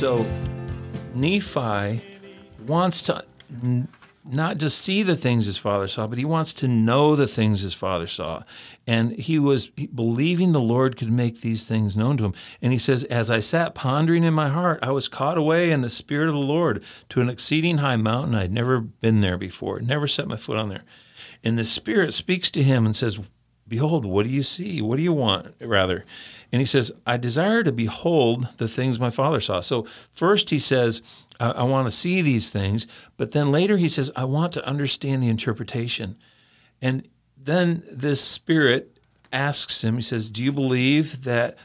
So Nephi wants to n- not just see the things his father saw, but he wants to know the things his father saw. And he was believing the Lord could make these things known to him. And he says, As I sat pondering in my heart, I was caught away in the Spirit of the Lord to an exceeding high mountain. I'd never been there before, never set my foot on there. And the Spirit speaks to him and says, Behold, what do you see? What do you want, rather? And he says, I desire to behold the things my father saw. So, first he says, I, I want to see these things. But then later he says, I want to understand the interpretation. And then this spirit asks him, he says, Do you believe that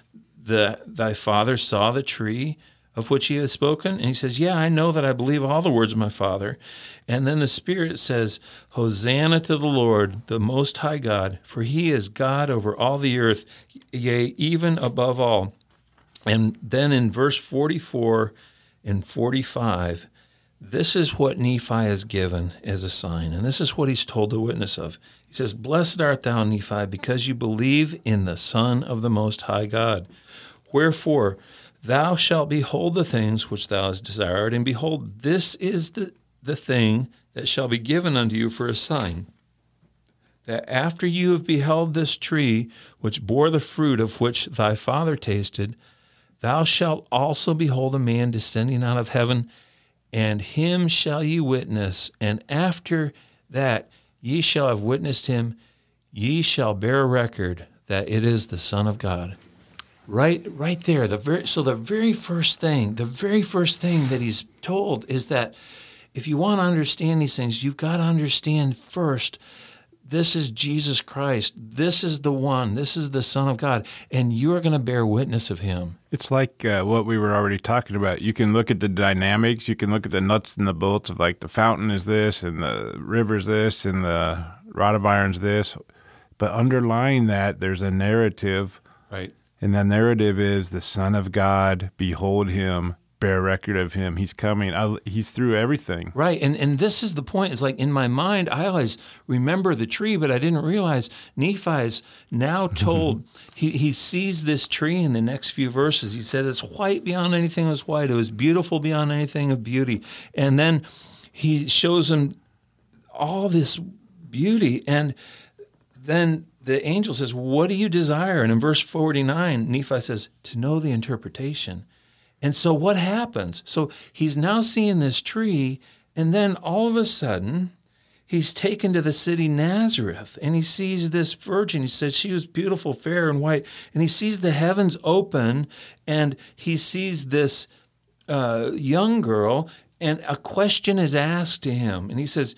the, thy father saw the tree of which he has spoken? And he says, Yeah, I know that I believe all the words of my father. And then the Spirit says, Hosanna to the Lord, the Most High God, for he is God over all the earth, yea, even above all. And then in verse 44 and 45, this is what Nephi is given as a sign, and this is what he's told the witness of. He says, Blessed art thou, Nephi, because you believe in the Son of the Most High God. Wherefore, thou shalt behold the things which thou hast desired, and behold, this is the the thing that shall be given unto you for a sign that after you have beheld this tree which bore the fruit of which thy father tasted, thou shalt also behold a man descending out of heaven, and him shall ye witness. And after that ye shall have witnessed him, ye shall bear record that it is the Son of God. Right, right there. The very, so the very first thing, the very first thing that he's told is that if you want to understand these things, you've got to understand first this is Jesus Christ. This is the one. This is the Son of God. And you're going to bear witness of him. It's like uh, what we were already talking about. You can look at the dynamics, you can look at the nuts and the bolts of like the fountain is this, and the river's this, and the rod of iron's this. But underlying that, there's a narrative. Right. And the narrative is the Son of God, behold him, bear record of him. He's coming. I, he's through everything. Right. And and this is the point. It's like in my mind, I always remember the tree, but I didn't realize Nephi's now mm-hmm. told he, he sees this tree in the next few verses. He said it's white beyond anything was white. It was beautiful beyond anything of beauty. And then he shows him all this beauty. And then the angel says, What do you desire? And in verse 49, Nephi says, To know the interpretation. And so what happens? So he's now seeing this tree, and then all of a sudden, he's taken to the city Nazareth and he sees this virgin. He says she was beautiful, fair, and white. And he sees the heavens open and he sees this uh, young girl, and a question is asked to him. And he says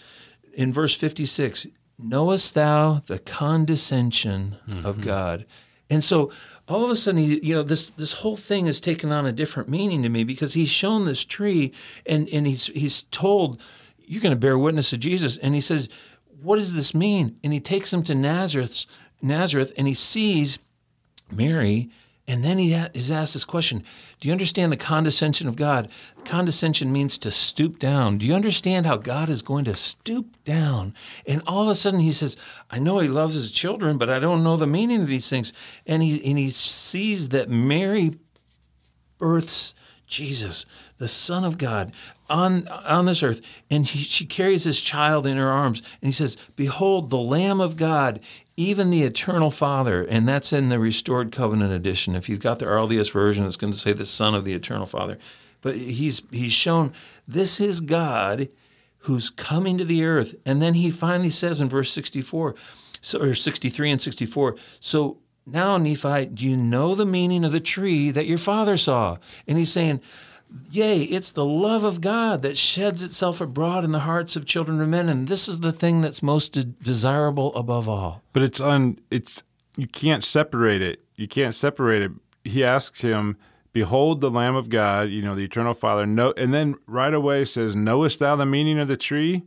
in verse 56 Knowest thou the condescension mm-hmm. of God? And so all of a sudden, he, you know, this this whole thing has taken on a different meaning to me because he's shown this tree and and he's he's told you're going to bear witness to Jesus, and he says, "What does this mean?" And he takes him to Nazareth, Nazareth, and he sees Mary and then he is asked this question Do you understand the condescension of God? Condescension means to stoop down. Do you understand how God is going to stoop down? And all of a sudden he says, I know he loves his children, but I don't know the meaning of these things. And he, and he sees that Mary births Jesus, the Son of God, on, on this earth. And he, she carries this child in her arms. And he says, Behold, the Lamb of God even the eternal Father, and that's in the Restored Covenant edition. If you've got the earliest version, it's going to say the Son of the eternal Father. But he's he's shown this is God who's coming to the earth, and then he finally says in verse sixty-four, so, or sixty-three and sixty-four. So now, Nephi, do you know the meaning of the tree that your father saw? And he's saying, Yea, it's the love of God that sheds itself abroad in the hearts of children of men, and this is the thing that's most de- desirable above all. But it's un, it's you can't separate it. You can't separate it. He asks him, "Behold, the Lamb of God, you know, the Eternal Father." No, and then right away says, "Knowest thou the meaning of the tree?"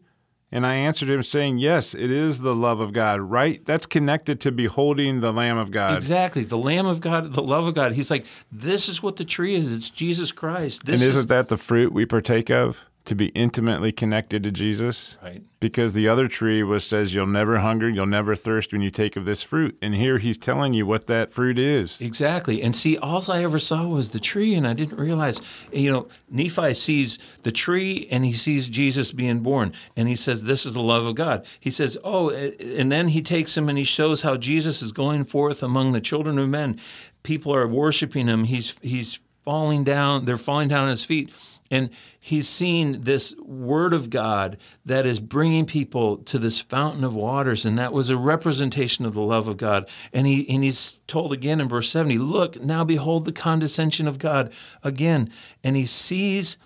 And I answered him saying, Yes, it is the love of God, right? That's connected to beholding the Lamb of God. Exactly. The Lamb of God, the love of God. He's like, This is what the tree is. It's Jesus Christ. This and isn't is... that the fruit we partake of? To be intimately connected to Jesus. Right. Because the other tree was says you'll never hunger, you'll never thirst when you take of this fruit. And here he's telling you what that fruit is. Exactly. And see, all I ever saw was the tree, and I didn't realize, you know, Nephi sees the tree and he sees Jesus being born, and he says, This is the love of God. He says, Oh, and then he takes him and he shows how Jesus is going forth among the children of men. People are worshiping him. He's he's falling down, they're falling down at his feet. And he's seen this word of God that is bringing people to this fountain of waters. And that was a representation of the love of God. And, he, and he's told again in verse 70 Look, now behold the condescension of God again. And he sees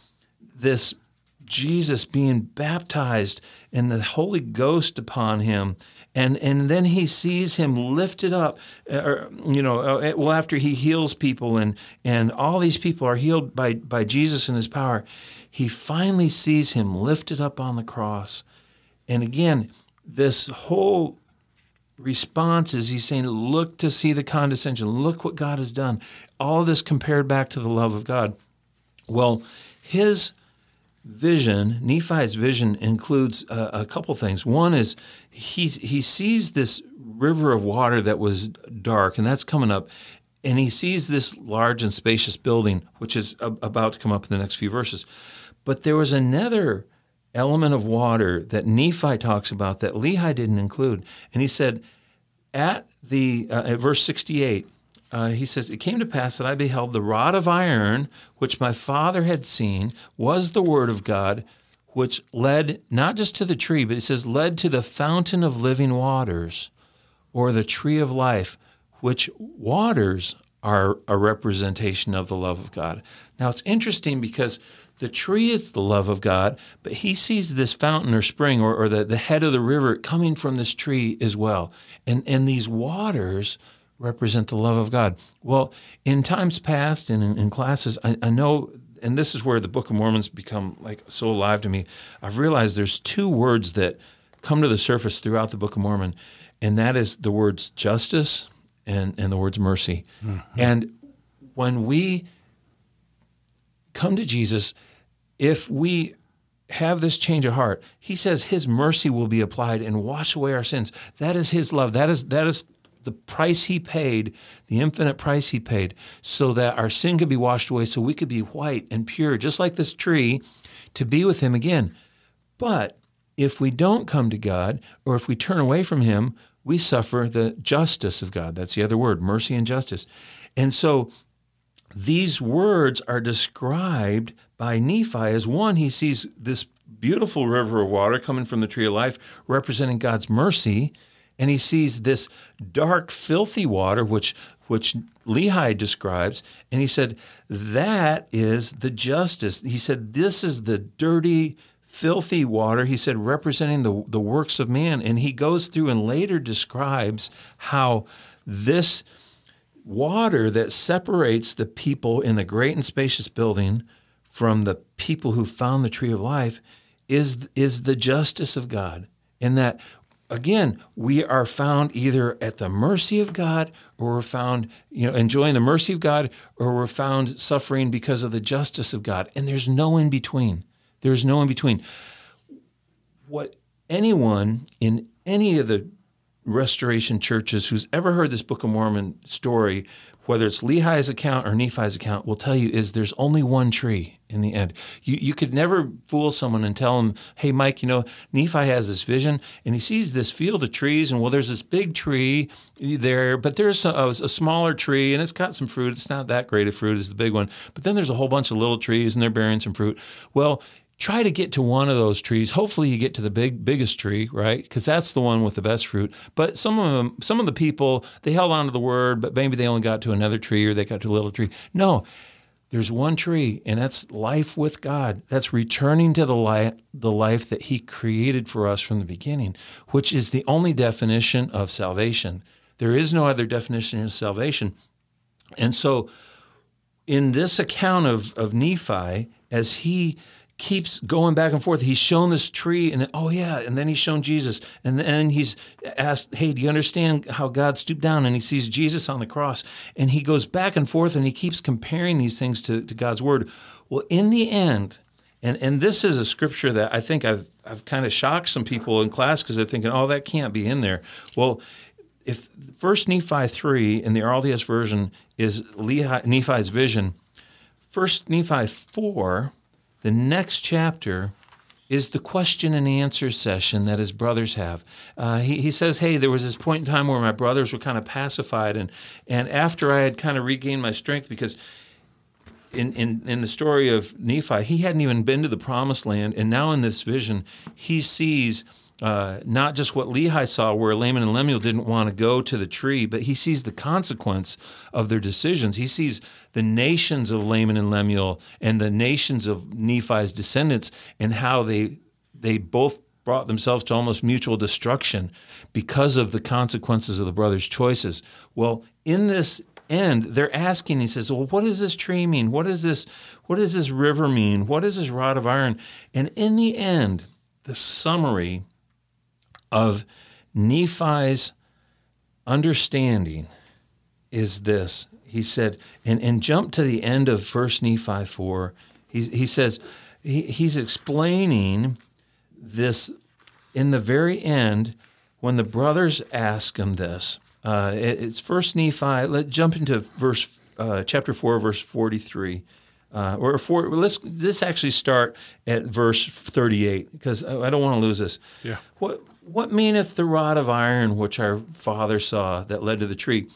this Jesus being baptized and the Holy Ghost upon him and and then he sees him lifted up uh, or you know uh, well after he heals people and and all these people are healed by by Jesus and his power he finally sees him lifted up on the cross. And again this whole response is he's saying look to see the condescension. Look what God has done. All this compared back to the love of God. Well his vision, Nephi's vision includes a, a couple things. One is he he sees this river of water that was dark, and that's coming up, and he sees this large and spacious building, which is a, about to come up in the next few verses. But there was another element of water that Nephi talks about that Lehi didn't include, and he said at the uh, at verse sixty eight uh, he says, It came to pass that I beheld the rod of iron, which my father had seen, was the word of God, which led not just to the tree, but he says, led to the fountain of living waters, or the tree of life, which waters are a representation of the love of God. Now it's interesting because the tree is the love of God, but he sees this fountain or spring or, or the, the head of the river coming from this tree as well. And, and these waters represent the love of God. Well, in times past and in, in classes, I, I, know, and this is where the Book of Mormon's become like so alive to me. I've realized there's two words that come to the surface throughout the Book of Mormon, and that is the words justice and, and the words mercy. Mm-hmm. And when we come to Jesus, if we have this change of heart, he says his mercy will be applied and wash away our sins. That is his love. That is that is the price he paid, the infinite price he paid, so that our sin could be washed away, so we could be white and pure, just like this tree, to be with him again. But if we don't come to God, or if we turn away from him, we suffer the justice of God. That's the other word, mercy and justice. And so these words are described by Nephi as one, he sees this beautiful river of water coming from the tree of life, representing God's mercy and he sees this dark, filthy water, which which Lehi describes, and he said that is the justice. He said this is the dirty, filthy water. He said representing the the works of man, and he goes through and later describes how this water that separates the people in the great and spacious building from the people who found the tree of life is is the justice of God. And that again, we are found either at the mercy of God or we're found, you know, enjoying the mercy of God or we're found suffering because of the justice of God. And there's no in between. There's no in between. What anyone in any of the restoration churches who's ever heard this Book of Mormon story whether it's Lehi's account or Nephi's account, will tell you is there's only one tree in the end. You, you could never fool someone and tell them, hey, Mike, you know, Nephi has this vision and he sees this field of trees, and well, there's this big tree there, but there's a, a smaller tree and it's got some fruit. It's not that great a fruit as the big one, but then there's a whole bunch of little trees and they're bearing some fruit. Well, try to get to one of those trees. Hopefully, you get to the big biggest tree, right? Because that's the one with the best fruit. But some of them, some of the people, they held on to the word, but maybe they only got to another tree or they got to a little tree. No, there's one tree, and that's life with God. That's returning to the life, the life that He created for us from the beginning, which is the only definition of salvation. There is no other definition of salvation. And so, in this account of, of Nephi, as he keeps going back and forth. He's shown this tree, and oh yeah, and then he's shown Jesus, and then he's asked, "Hey, do you understand how God stooped down?" And he sees Jesus on the cross, and he goes back and forth, and he keeps comparing these things to, to God's word. Well, in the end, And and this is a scripture that I think I've I've kind of shocked some people in class because they're thinking, oh, that can't be in there. Well, if First Nephi three in the earliest version is Nephi's vision, First Nephi four, the next chapter is the question and answer session that his brothers have. Uh, he, he says, Hey, there was this point in time where my brothers were kind of pacified, and, and after I had kind of regained my strength, because in, in, in the story of Nephi, he hadn't even been to the promised land, and now in this vision, he sees uh, not just what Lehi saw, where Laman and Lemuel didn't want to go to the tree, but he sees the consequence of their decisions. He sees the nations of Laman and Lemuel and the nations of Nephi's descendants and how they they both brought themselves to almost mutual destruction because of the consequences of the brothers' choices. Well, in this end, they're asking, he says, Well, what does this tree mean? What does this what does this river mean? What is this rod of iron? And in the end, the summary of Nephi's understanding is this. He said, and, and jump to the end of First Nephi 4. He, he says, he, he's explaining this in the very end when the brothers ask him this. Uh, it, it's First Nephi. Let's jump into verse uh, chapter 4, verse 43. Uh, or four, let's let's actually start at verse 38 because I don't want to lose this. Yeah. What what meaneth the rod of iron which our father saw that led to the tree?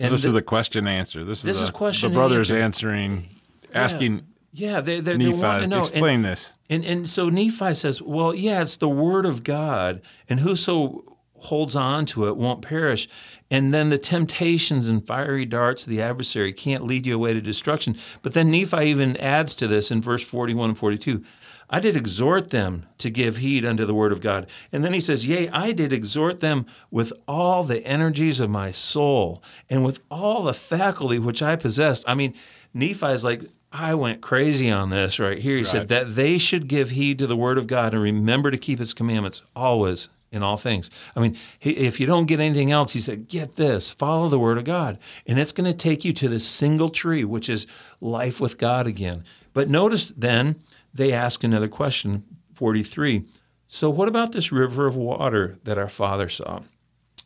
And this the, is the question answer. This, this is, is question the brothers answer. answering, asking. Yeah, they, they're, Nephi, they want to know. Explain and, this. And, and so Nephi says, well, yeah, it's the word of God, and whoso holds on to it won't perish. And then the temptations and fiery darts of the adversary can't lead you away to destruction. But then Nephi even adds to this in verse 41 and 42 I did exhort them to give heed unto the word of God. And then he says, Yea, I did exhort them with all the energies of my soul and with all the faculty which I possessed. I mean, Nephi is like, I went crazy on this right here. He right. said that they should give heed to the word of God and remember to keep his commandments always in all things. I mean, if you don't get anything else, he said, get this, follow the word of God. And it's going to take you to the single tree, which is life with God again. But notice then, they ask another question, 43. So, what about this river of water that our father saw?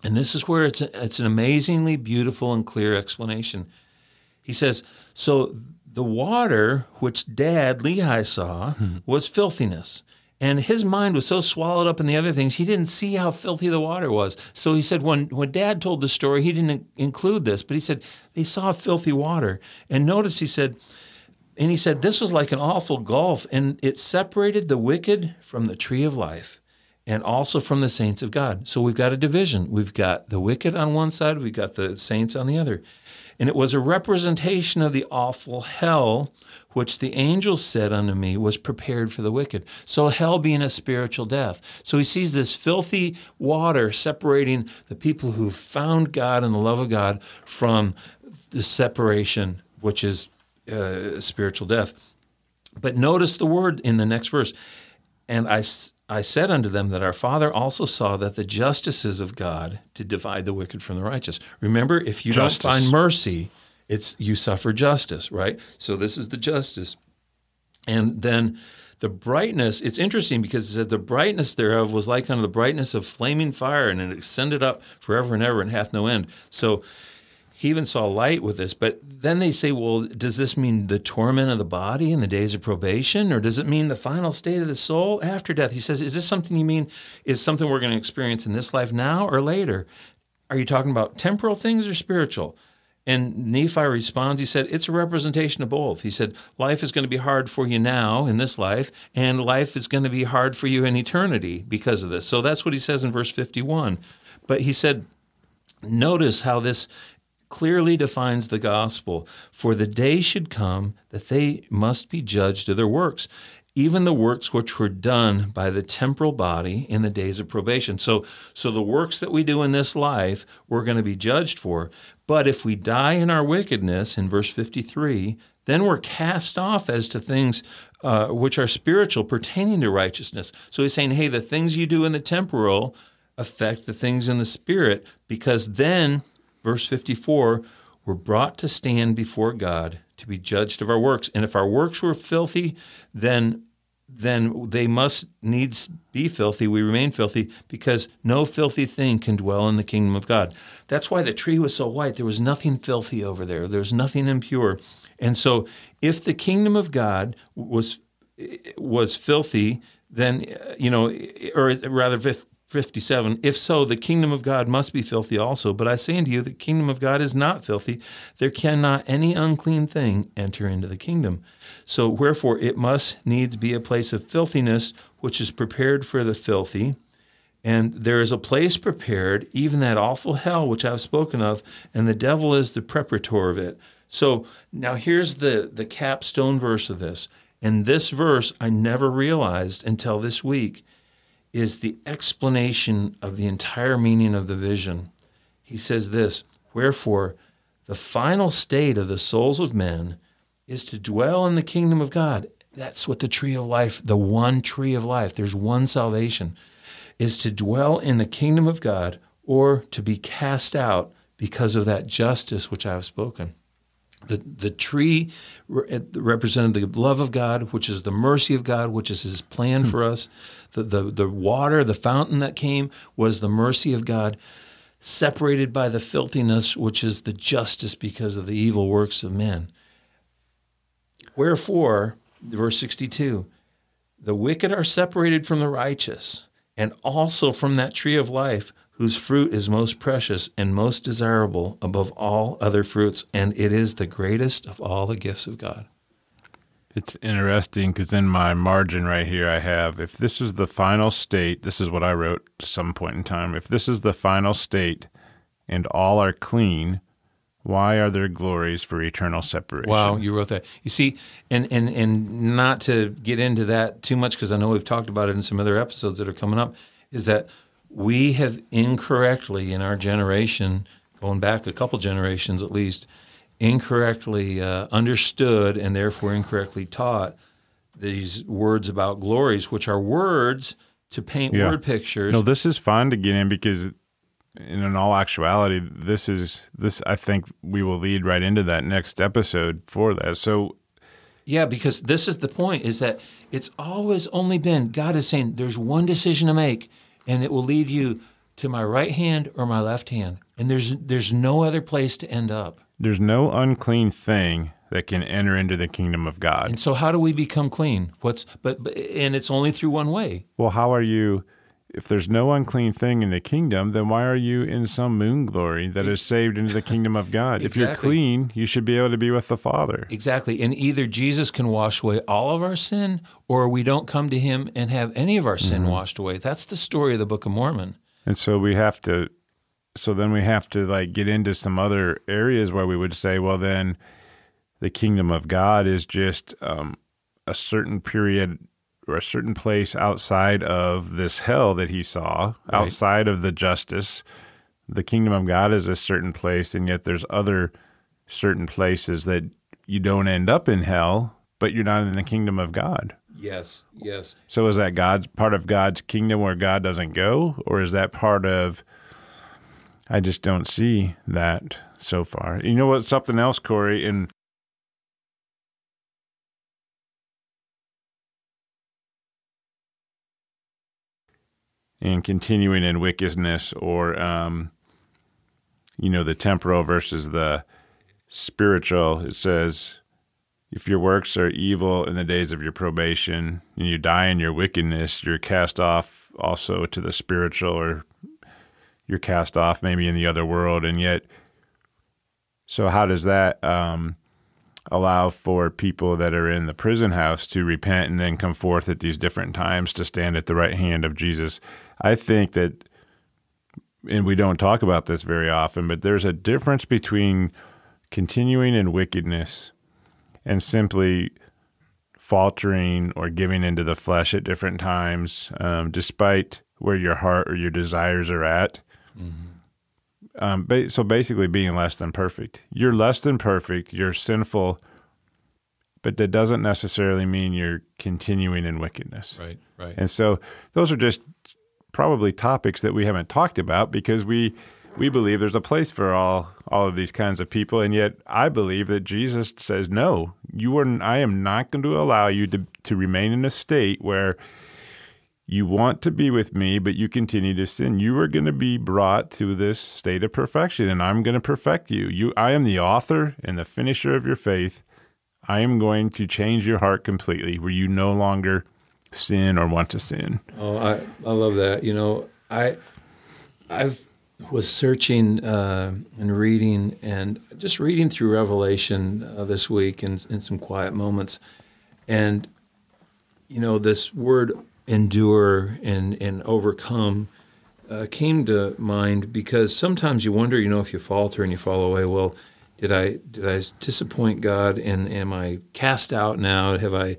And this is where it's, a, it's an amazingly beautiful and clear explanation. He says, So the water which dad Lehi saw hmm. was filthiness. And his mind was so swallowed up in the other things, he didn't see how filthy the water was. So he said, when, when dad told the story, he didn't include this, but he said, they saw filthy water. And notice he said, and he said, This was like an awful gulf, and it separated the wicked from the tree of life and also from the saints of God. So we've got a division. We've got the wicked on one side, we've got the saints on the other. And it was a representation of the awful hell which the angels said unto me was prepared for the wicked. So hell being a spiritual death. So he sees this filthy water separating the people who found God and the love of God from the separation, which is uh, spiritual death. But notice the word in the next verse. And I, I said unto them that our Father also saw that the justices of God to divide the wicked from the righteous. Remember, if you justice. don't find mercy, it's you suffer justice, right? So this is the justice. And then the brightness, it's interesting because it said the brightness thereof was like unto the brightness of flaming fire, and it ascended up forever and ever and hath no end. So he even saw light with this. But then they say, well, does this mean the torment of the body in the days of probation, or does it mean the final state of the soul after death? He says, is this something you mean is something we're going to experience in this life now or later? Are you talking about temporal things or spiritual? And Nephi responds, he said, It's a representation of both. He said, Life is going to be hard for you now in this life, and life is going to be hard for you in eternity because of this. So that's what he says in verse 51. But he said, Notice how this clearly defines the gospel. For the day should come that they must be judged of their works, even the works which were done by the temporal body in the days of probation. So, so the works that we do in this life, we're going to be judged for. But if we die in our wickedness, in verse 53, then we're cast off as to things uh, which are spiritual pertaining to righteousness. So he's saying, hey, the things you do in the temporal affect the things in the spirit, because then verse 54, we're brought to stand before God to be judged of our works. And if our works were filthy, then then they must needs be filthy. We remain filthy because no filthy thing can dwell in the kingdom of God. That's why the tree was so white. There was nothing filthy over there. There was nothing impure. And so, if the kingdom of God was was filthy, then you know, or rather, 57 if so the kingdom of god must be filthy also. But i say unto you the kingdom of god is not filthy. There cannot any unclean thing enter into the kingdom. So wherefore it must needs be a place of filthiness which is prepared for the filthy. And there is a place prepared even that awful hell which i've spoken of and the devil is the preparator of it. So now here's the the capstone verse of this. And this verse i never realized until this week is the explanation of the entire meaning of the vision. He says this Wherefore, the final state of the souls of men is to dwell in the kingdom of God. That's what the tree of life, the one tree of life, there's one salvation, is to dwell in the kingdom of God or to be cast out because of that justice which I have spoken. The, the tree represented the love of God, which is the mercy of God, which is His plan hmm. for us. The, the, the water, the fountain that came, was the mercy of God, separated by the filthiness, which is the justice because of the evil works of men. Wherefore, verse 62 the wicked are separated from the righteous, and also from that tree of life whose fruit is most precious and most desirable above all other fruits, and it is the greatest of all the gifts of God. It's interesting because in my margin right here, I have if this is the final state, this is what I wrote at some point in time. If this is the final state and all are clean, why are there glories for eternal separation? Wow, you wrote that. You see, and and and not to get into that too much because I know we've talked about it in some other episodes that are coming up, is that we have incorrectly in our generation, going back a couple generations at least, incorrectly uh, understood and therefore incorrectly taught these words about glories, which are words to paint yeah. word pictures. No, this is fun to get in because, in all actuality, this is this. I think we will lead right into that next episode for that. So, yeah, because this is the point: is that it's always only been God is saying there's one decision to make and it will lead you to my right hand or my left hand. And there's there's no other place to end up. There's no unclean thing that can enter into the kingdom of God. And so how do we become clean? What's but, but and it's only through one way. Well, how are you if there's no unclean thing in the kingdom, then why are you in some moon glory that is saved into the kingdom of God? Exactly. If you're clean, you should be able to be with the Father. Exactly. And either Jesus can wash away all of our sin, or we don't come to him and have any of our sin mm-hmm. washed away. That's the story of the Book of Mormon. And so we have to so then we have to like get into some other areas where we would say, well then the kingdom of God is just um, a certain period or a certain place outside of this hell that he saw, right. outside of the justice. The kingdom of God is a certain place, and yet there's other certain places that you don't end up in hell, but you're not in the kingdom of God. Yes, yes. So is that God's part of God's kingdom where God doesn't go, or is that part of? I just don't see that so far. You know what? Something else, Corey, and and continuing in wickedness or um, you know the temporal versus the spiritual. It says if your works are evil in the days of your probation and you die in your wickedness you're cast off also to the spiritual or you're cast off maybe in the other world. And yet so how does that um, allow for people that are in the prison house to repent and then come forth at these different times to stand at the right hand of Jesus I think that, and we don't talk about this very often, but there's a difference between continuing in wickedness and simply faltering or giving into the flesh at different times, um, despite where your heart or your desires are at. Mm-hmm. Um, ba- so basically, being less than perfect. You're less than perfect. You're sinful, but that doesn't necessarily mean you're continuing in wickedness. Right. Right. And so those are just probably topics that we haven't talked about because we we believe there's a place for all all of these kinds of people, and yet I believe that Jesus says, "No, you are. I am not going to allow you to to remain in a state where." You want to be with me, but you continue to sin. You are going to be brought to this state of perfection, and I'm going to perfect you. You, I am the author and the finisher of your faith. I am going to change your heart completely, where you no longer sin or want to sin. Oh, I, I love that. You know, I I've was searching uh, and reading and just reading through Revelation uh, this week in, in some quiet moments, and you know this word endure and and overcome uh, came to mind because sometimes you wonder, you know, if you falter and you fall away, well, did I did I disappoint God and am I cast out now? Have I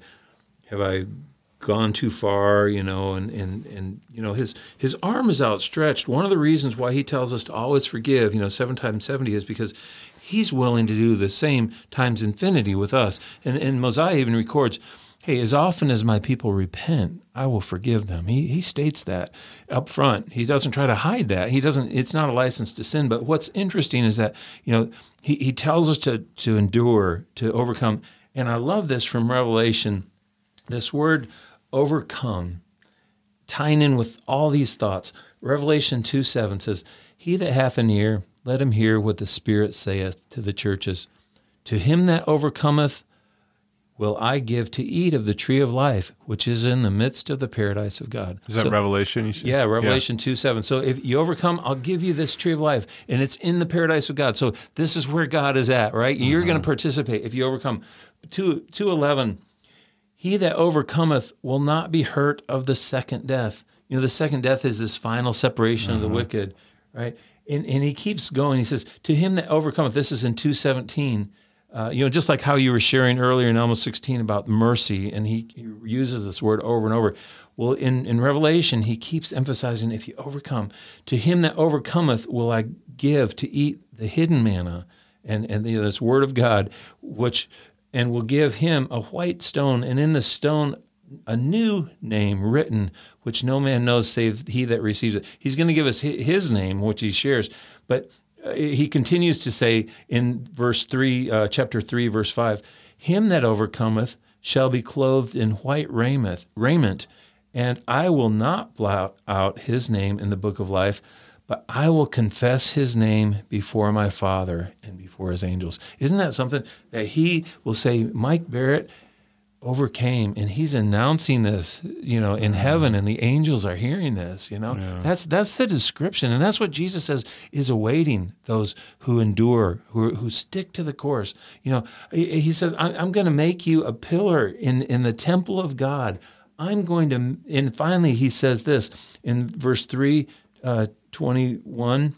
have I gone too far, you know, and, and, and you know, his his arm is outstretched. One of the reasons why he tells us to always forgive, you know, seven times seventy is because he's willing to do the same times infinity with us. And and Mosiah even records, Hey, as often as my people repent, I will forgive them. He he states that up front. He doesn't try to hide that. He doesn't it's not a license to sin. But what's interesting is that, you know, he, he tells us to to endure, to overcome. And I love this from Revelation. This word overcome, tying in with all these thoughts. Revelation 2 7 says, He that hath an ear, let him hear what the Spirit saith to the churches. To him that overcometh, will I give to eat of the tree of life, which is in the midst of the paradise of God. Is that So- Revelation? You said? yeah, Revelation 2 7. So if you overcome, I'll give you this tree of life, and it's in the paradise of God. So this is where God is at, right? You're going to mm-hmm. participate if you overcome. 2 211, he that overcometh will not be hurt of the second death. You know, the second death is this final separation of the wicked, right? And, and he keeps going. He says, To him that overcometh, this is in 217. Uh, you know, just like how you were sharing earlier in Alma 16 about mercy, and he, he uses this word over and over. Well, in, in Revelation, he keeps emphasizing if you overcome, to him that overcometh will I give to eat the hidden manna and, and you know, this word of God, which and will give him a white stone, and in the stone a new name written, which no man knows save he that receives it. He's going to give us his name, which he shares. But uh, he continues to say in verse 3, uh, chapter 3, verse 5, Him that overcometh shall be clothed in white raiment, raiment, and I will not blot out his name in the book of life, but I will confess his name before my Father and before his angels. Isn't that something that he will say, Mike Barrett overcame and he's announcing this, you know, in heaven and the angels are hearing this, you know. That's that's the description and that's what Jesus says is awaiting those who endure, who who stick to the course. You know, he, says I'm going to make you a pillar in in the temple of God. I'm going to and finally he says this in verse 3 uh 21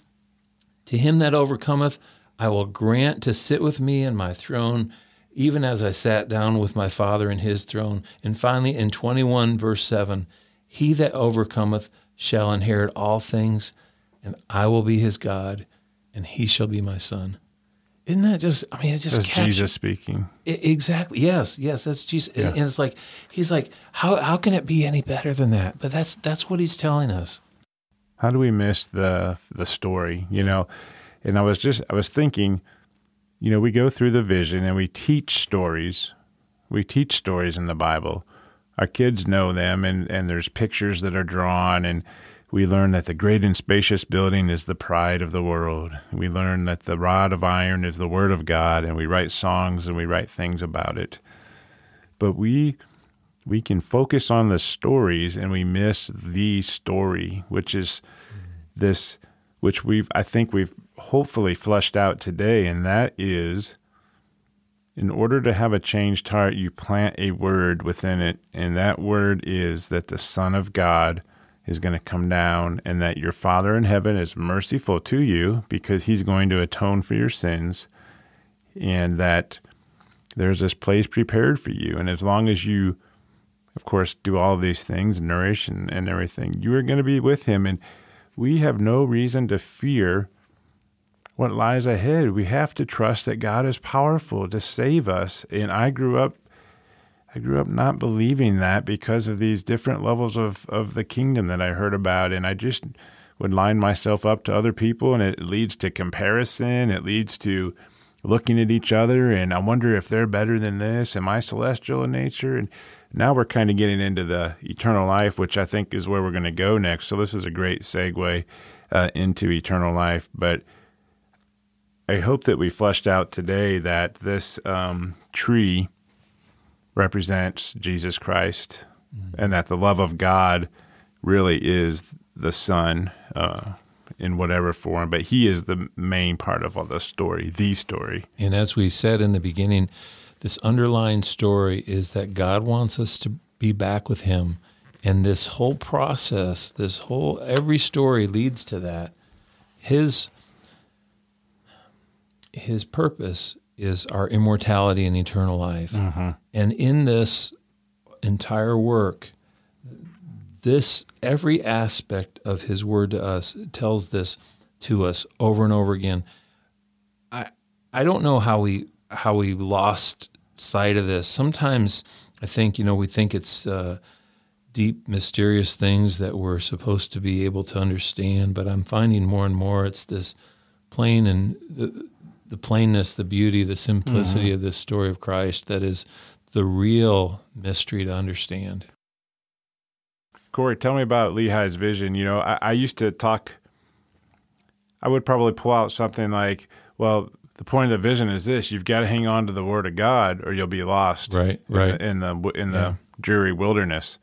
to him that overcometh, I will grant to sit with me in my throne, even as I sat down with my Father in his throne. And finally, in 21, verse 7, he that overcometh shall inherit all things, and I will be his God, and he shall be my son. Isn't that just, I mean, it just That's Jesus speaking. I- exactly. Yes. Yes. That's Jesus. And, and it's like he's like, how how can it be any better than that? But that's that's what he's telling us. How do we miss the the story? You know, and I was just I was thinking, you know, we go through the vision and we teach stories. We teach stories in the Bible. Our kids know them, and and there's pictures that are drawn, and we learn that the great and spacious building is the pride of the world. We learn that the rod of iron is the word of God, and we write songs and we write things about it. But we we can focus on the stories and we miss the story, which is this, which we've, I think we've hopefully flushed out today, and that is in order to have a changed heart, you plant a word within it, and that word is that the Son of God is going to come down and that your Father in heaven is merciful to you because he's going to atone for your sins, and that there's this place prepared for you. And as long as you of course, do all of these things, nourish and, and everything, you are going to be with him. And we have no reason to fear what lies ahead. We have to trust that God is powerful to save us. And I grew up I grew up not believing that because of these different levels of, of the kingdom that I heard about. And I just would line myself up to other people, and it leads to comparison. It leads to looking at each other, and I wonder if they're better than this. Am I celestial in nature? And now we're kind of getting into the eternal life, which I think is where we're going to go next. So this is a great segue uh, into eternal life. But I hope that we fleshed out today that this um, tree represents Jesus Christ, mm-hmm. and that the love of God really is the Son uh, in whatever form, but He is the main part of all the story, the story. And as we said in the beginning, this underlying story is that God wants us to be back with Him. And this whole process, this whole, every story leads to that. His, his purpose is our immortality and eternal life. Mm-hmm. And in this entire work, this every aspect of his word to us tells this to us over and over again. I I don't know how we how we lost sight of this. Sometimes I think you know we think it's uh, deep, mysterious things that we're supposed to be able to understand, but I'm finding more and more it's this plain and the, the plainness, the beauty, the simplicity mm-hmm. of this story of Christ that is the real mystery to understand. Corey, tell me about Lehi's vision. You know, I, I used to talk. I would probably pull out something like, "Well, the point of the vision is this: you've got to hang on to the Word of God, or you'll be lost." Right, right. In the in the, in the yeah. dreary wilderness,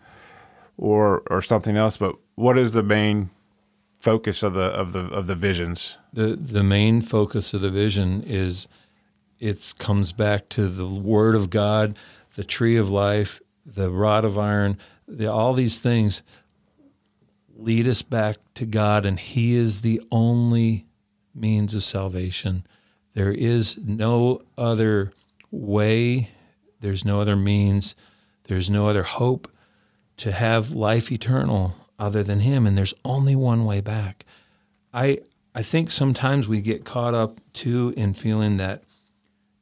or or something else. But what is the main focus of the of the of the visions? The the main focus of the vision is it comes back to the Word of God, the tree of life, the rod of iron. The, all these things lead us back to God, and He is the only means of salvation. There is no other way, there's no other means, there's no other hope to have life eternal other than Him, and there's only one way back. I I think sometimes we get caught up too in feeling that,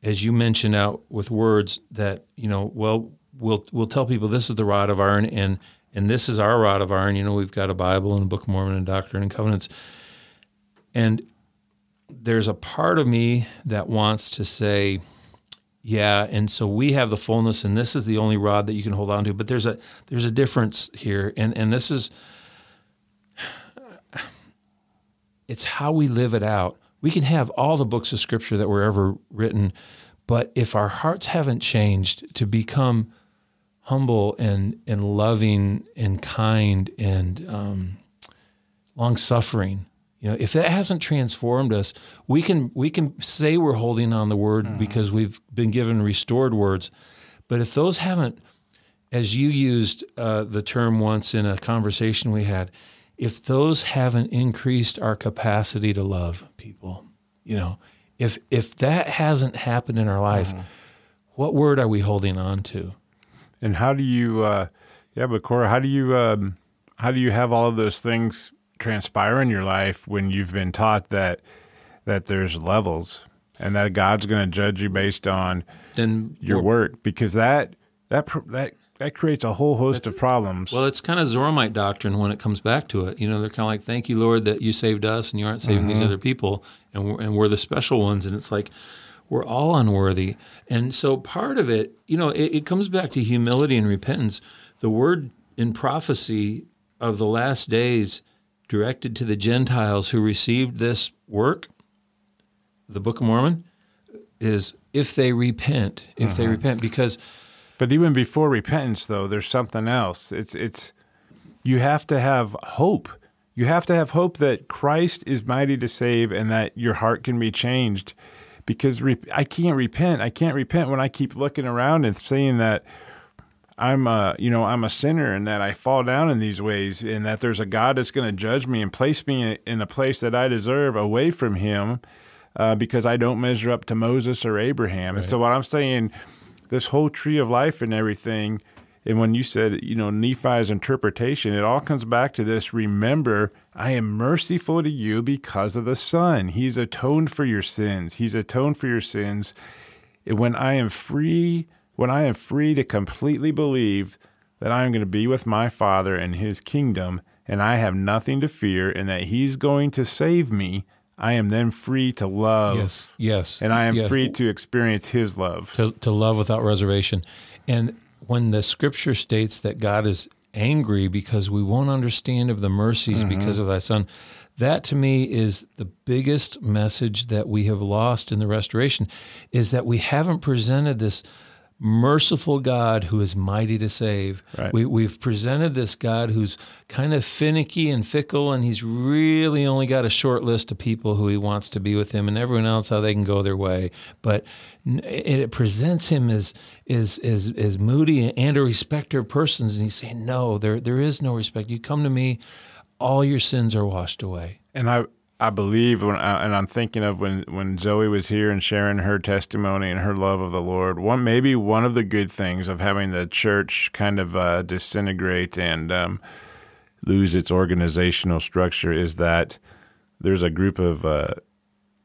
as you mentioned out with words, that you know, well, we'll we'll tell people this is the rod of iron, and and this is our rod of iron. You know, we've got a Bible and a Book of Mormon and Doctrine and Covenants, and there's a part of me that wants to say, yeah, and so we have the fullness, and this is the only rod that you can hold on to. But there's a there's a difference here, and and this is it's how we live it out. We can have all the books of Scripture that were ever written, but if our hearts haven't changed to become humble and and loving and kind and um, long suffering, you know, if that hasn't transformed us, we can we can say we're holding on the word mm-hmm. because we've been given restored words, but if those haven't, as you used uh, the term once in a conversation we had, if those haven't increased our capacity to love people, you know, if if that hasn't happened in our life, mm-hmm. what word are we holding on to? And how do you, uh, yeah, but Corey, how do you um, how do you have all of those things? Transpire in your life when you've been taught that that there's levels and that God's going to judge you based on then your work because that that that that creates a whole host of problems. Well, it's kind of Zoramite doctrine when it comes back to it. You know, they're kind of like, "Thank you, Lord, that you saved us, and you aren't saving mm-hmm. these other people, and we're, and we're the special ones." And it's like we're all unworthy. And so part of it, you know, it, it comes back to humility and repentance. The word in prophecy of the last days directed to the Gentiles who received this work, the Book of Mormon, is if they repent, if uh-huh. they repent, because. But even before repentance, though, there's something else. It's it's you have to have hope. You have to have hope that Christ is mighty to save and that your heart can be changed. Because re- I can't repent. I can't repent when I keep looking around and saying that I'm a, you know, I'm a sinner and that I fall down in these ways and that there's a God that's going to judge me and place me in a place that I deserve away from him uh, because I don't measure up to Moses or Abraham. Right. And so what I'm saying, this whole tree of life and everything, and when you said, you know, Nephi's interpretation, it all comes back to this remember, I am merciful to you because of the Son. He's atoned for your sins. He's atoned for your sins. And when I am free when I am free to completely believe that I am going to be with my Father in His kingdom and I have nothing to fear, and that He's going to save me, I am then free to love. Yes, yes. And I am yes. free to experience His love. to, to love without reservation. And when the scripture states that God is angry because we won't understand of the mercies mm-hmm. because of thy son, that to me is the biggest message that we have lost in the restoration is that we haven't presented this merciful God who is mighty to save. Right. We, we've presented this God who's kind of finicky and fickle, and he's really only got a short list of people who he wants to be with him, and everyone else how they can go their way. But it, it presents him as as as as moody and a respecter of persons, and he's saying, "No, there there is no respect. You come to me, all your sins are washed away." And I, I believe, when I, and I'm thinking of when, when Zoe was here and sharing her testimony and her love of the Lord. One maybe one of the good things of having the church kind of uh, disintegrate and um, lose its organizational structure is that there's a group of uh,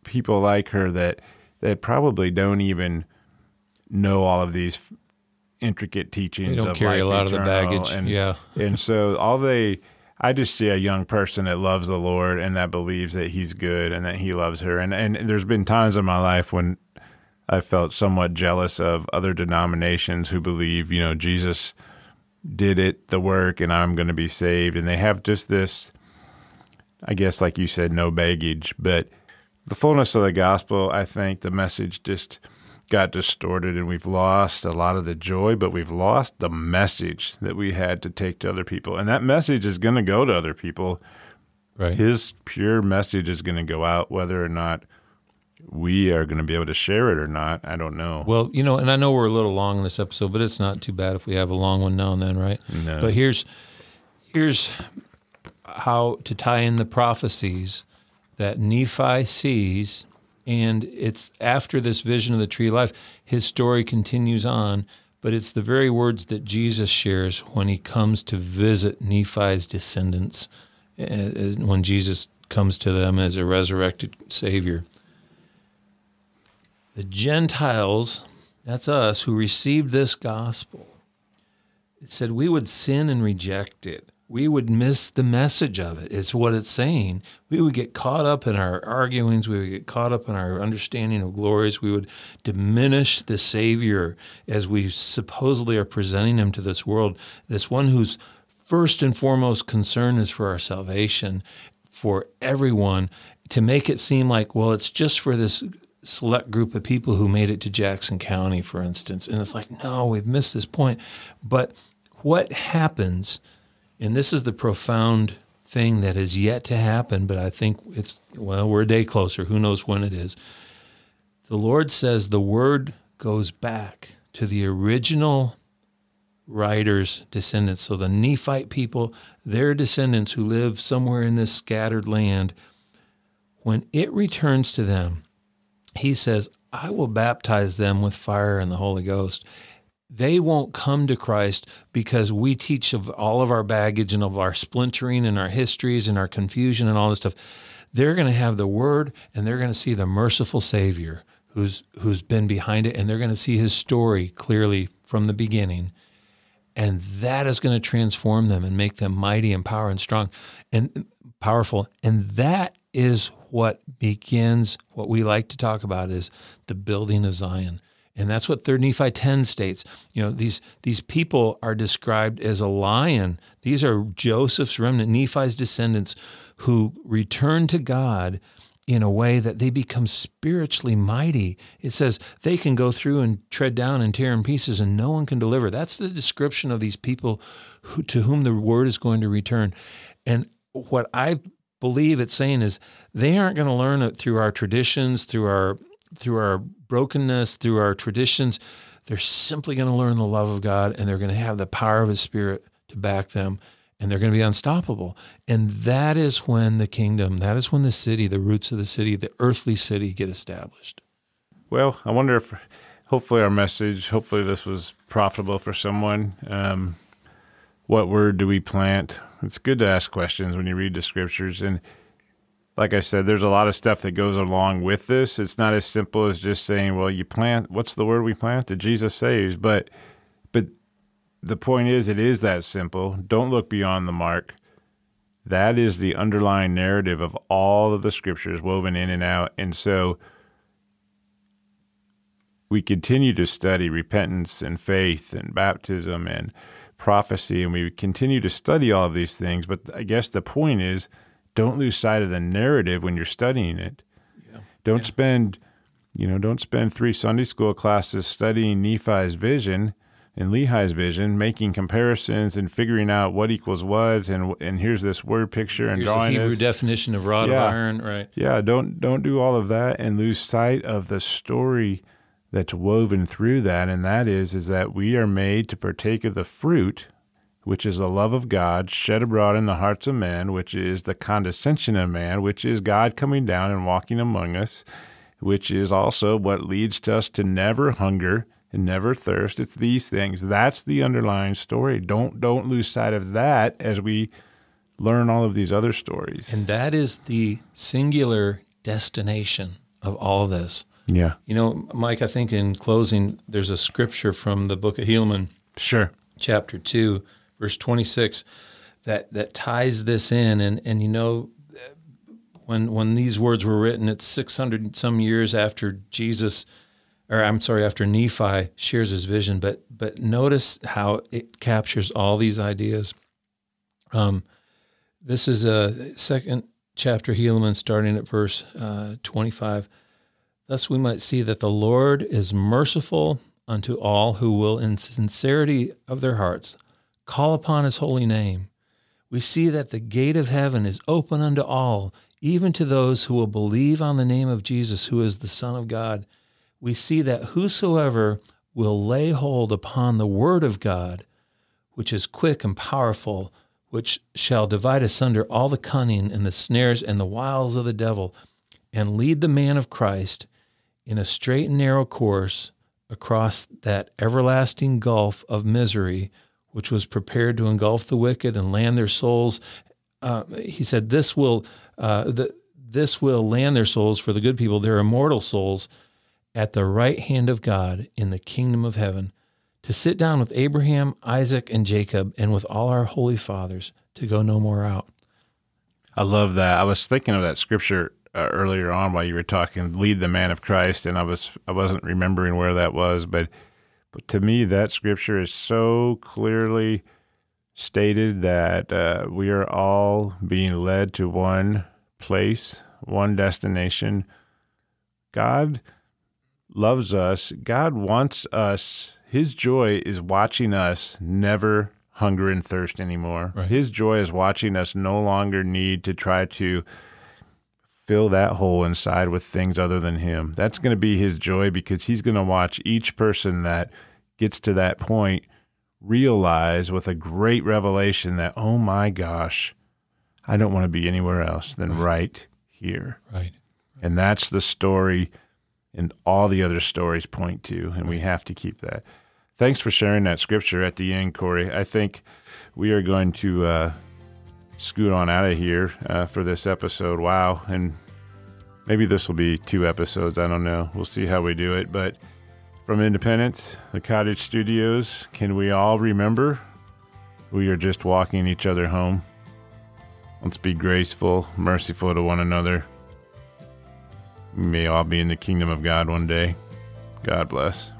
people like her that that probably don't even know all of these intricate teachings. They don't of carry a lot of the baggage. and yeah, and so all they I just see a young person that loves the Lord and that believes that he's good and that he loves her. And and there's been times in my life when I felt somewhat jealous of other denominations who believe, you know, Jesus did it, the work, and I'm going to be saved. And they have just this, I guess, like you said, no baggage. But the fullness of the gospel, I think the message just got distorted and we've lost a lot of the joy, but we've lost the message that we had to take to other people. And that message is going to go to other people. right. His pure message is going to go out, whether or not we are going to be able to share it or not. I don't know. Well, you know, and I know we're a little long in this episode, but it's not too bad if we have a long one now and then, right? No. But here's here's how to tie in the prophecies that Nephi sees, and it's after this vision of the tree of life, his story continues on, but it's the very words that Jesus shares when he comes to visit Nephi's descendants, uh, uh, when Jesus comes to them as a resurrected Savior. The Gentiles, that's us, who received this gospel, it said we would sin and reject it. We would miss the message of it. it, is what it's saying. We would get caught up in our arguings. We would get caught up in our understanding of glories. We would diminish the Savior as we supposedly are presenting him to this world, this one whose first and foremost concern is for our salvation, for everyone, to make it seem like, well, it's just for this select group of people who made it to Jackson County, for instance. And it's like, no, we've missed this point. But what happens, and this is the profound thing that is yet to happen, but I think it's, well, we're a day closer. Who knows when it is? The Lord says the word goes back to the original writer's descendants. So the Nephite people, their descendants who live somewhere in this scattered land, when it returns to them, he says, I will baptize them with fire and the Holy Ghost. They won't come to Christ because we teach of all of our baggage and of our splintering and our histories and our confusion and all this stuff. They're going to have the word and they're going to see the merciful Savior who's who's been behind it and they're going to see his story clearly from the beginning. And that is going to transform them and make them mighty and power and strong and powerful. And that is what begins what we like to talk about is the building of Zion. And that's what 3 Nephi 10 states. You know, these these people are described as a lion. These are Joseph's remnant, Nephi's descendants who return to God in a way that they become spiritually mighty. It says they can go through and tread down and tear in pieces and no one can deliver. That's the description of these people who, to whom the word is going to return. And what I believe it's saying is they aren't going to learn it through our traditions, through our through our brokenness, through our traditions. They're simply going to learn the love of God and they're going to have the power of his spirit to back them and they're going to be unstoppable. And that is when the kingdom, that is when the city, the roots of the city, the earthly city get established. Well, I wonder if hopefully our message, hopefully this was profitable for someone. Um, what word do we plant? It's good to ask questions when you read the scriptures. And like I said, there's a lot of stuff that goes along with this. It's not as simple as just saying, well, you plant, what's the word we plant? That Jesus saves. But, but the point is, it is that simple. Don't look beyond the mark. That is the underlying narrative of all of the scriptures woven in and out. And so we continue to study repentance and faith and baptism and prophecy, and we continue to study all of these things. But I guess the point is don't lose sight of the narrative when you're studying it. Yeah. Don't yeah. spend, you know, don't spend three Sunday school classes studying Nephi's vision and Lehi's vision, making comparisons and figuring out what equals what, and and here's this word picture and here's drawing the Hebrew this. definition of rod yeah. of iron, right? Yeah, don't don't do all of that and lose sight of the story that's woven through that, and that is is that we are made to partake of the fruit, which is the love of God shed abroad in the hearts of men, which is the condescension of man, which is God coming down and walking among us, which is also what leads to us to never hunger and never thirst. It's these things. That's the underlying story. Don't don't lose sight of that as we learn all of these other stories. And that is the singular destination of all of this. Yeah. You know, Mike, I think in closing, there's a scripture from the book of Helaman. Sure. Chapter 2, verse 26, that, that ties this in. And, and you know, when, when these words were written, it's 600 some years after Jesus, or I'm sorry, after Nephi shares his vision. But, but notice how it captures all these ideas. Um, this is a second chapter, Helaman, starting at verse uh, 25. Thus we might see that the Lord is merciful unto all who will, in sincerity of their hearts, call upon his holy name. We see that the gate of heaven is open unto all, even to those who will believe on the name of Jesus, who is the Son of God. We see that whosoever will lay hold upon the word of God, which is quick and powerful, which shall divide asunder all the cunning and the snares and the wiles of the devil, and lead the man of Christ in a straight and narrow course across that everlasting gulf of misery which was prepared to engulf the wicked and land their souls. Uh, he said, "This will, uh, the, this will land their souls for the good people, their immortal souls, at the right hand of God in the kingdom of heaven, to sit down with Abraham, Isaac, and Jacob, and with all our holy fathers, to go no more out." I love that. I was thinking of that scripture uh, earlier on while you were talking, lead the man of Christ, and I was I wasn't remembering where that was, but but to me that scripture is so clearly stated that uh, we are all being led to one place, one destination. God loves us. God wants us. His joy is watching us never hunger and thirst anymore. Right. His joy is watching us no longer need to try to fill that hole inside with things other than him. That's going to be his joy because he's going to watch each person that gets to that point realize with a great revelation that, oh my gosh, I don't want to be anywhere else than right, here. Right. And that's the story and all the other stories point to, and we have to keep that. Thanks for sharing that scripture at the end, Corey. I think we are going to uh, scoot on out of here uh, for this episode. Wow. And maybe this will be two episodes. I don't know. We'll see how we do it. But from Independence, the Cottage Studios, can we all remember we are just walking each other home? Let's be graceful, merciful to one another. We may all be in the kingdom of God one day. God bless.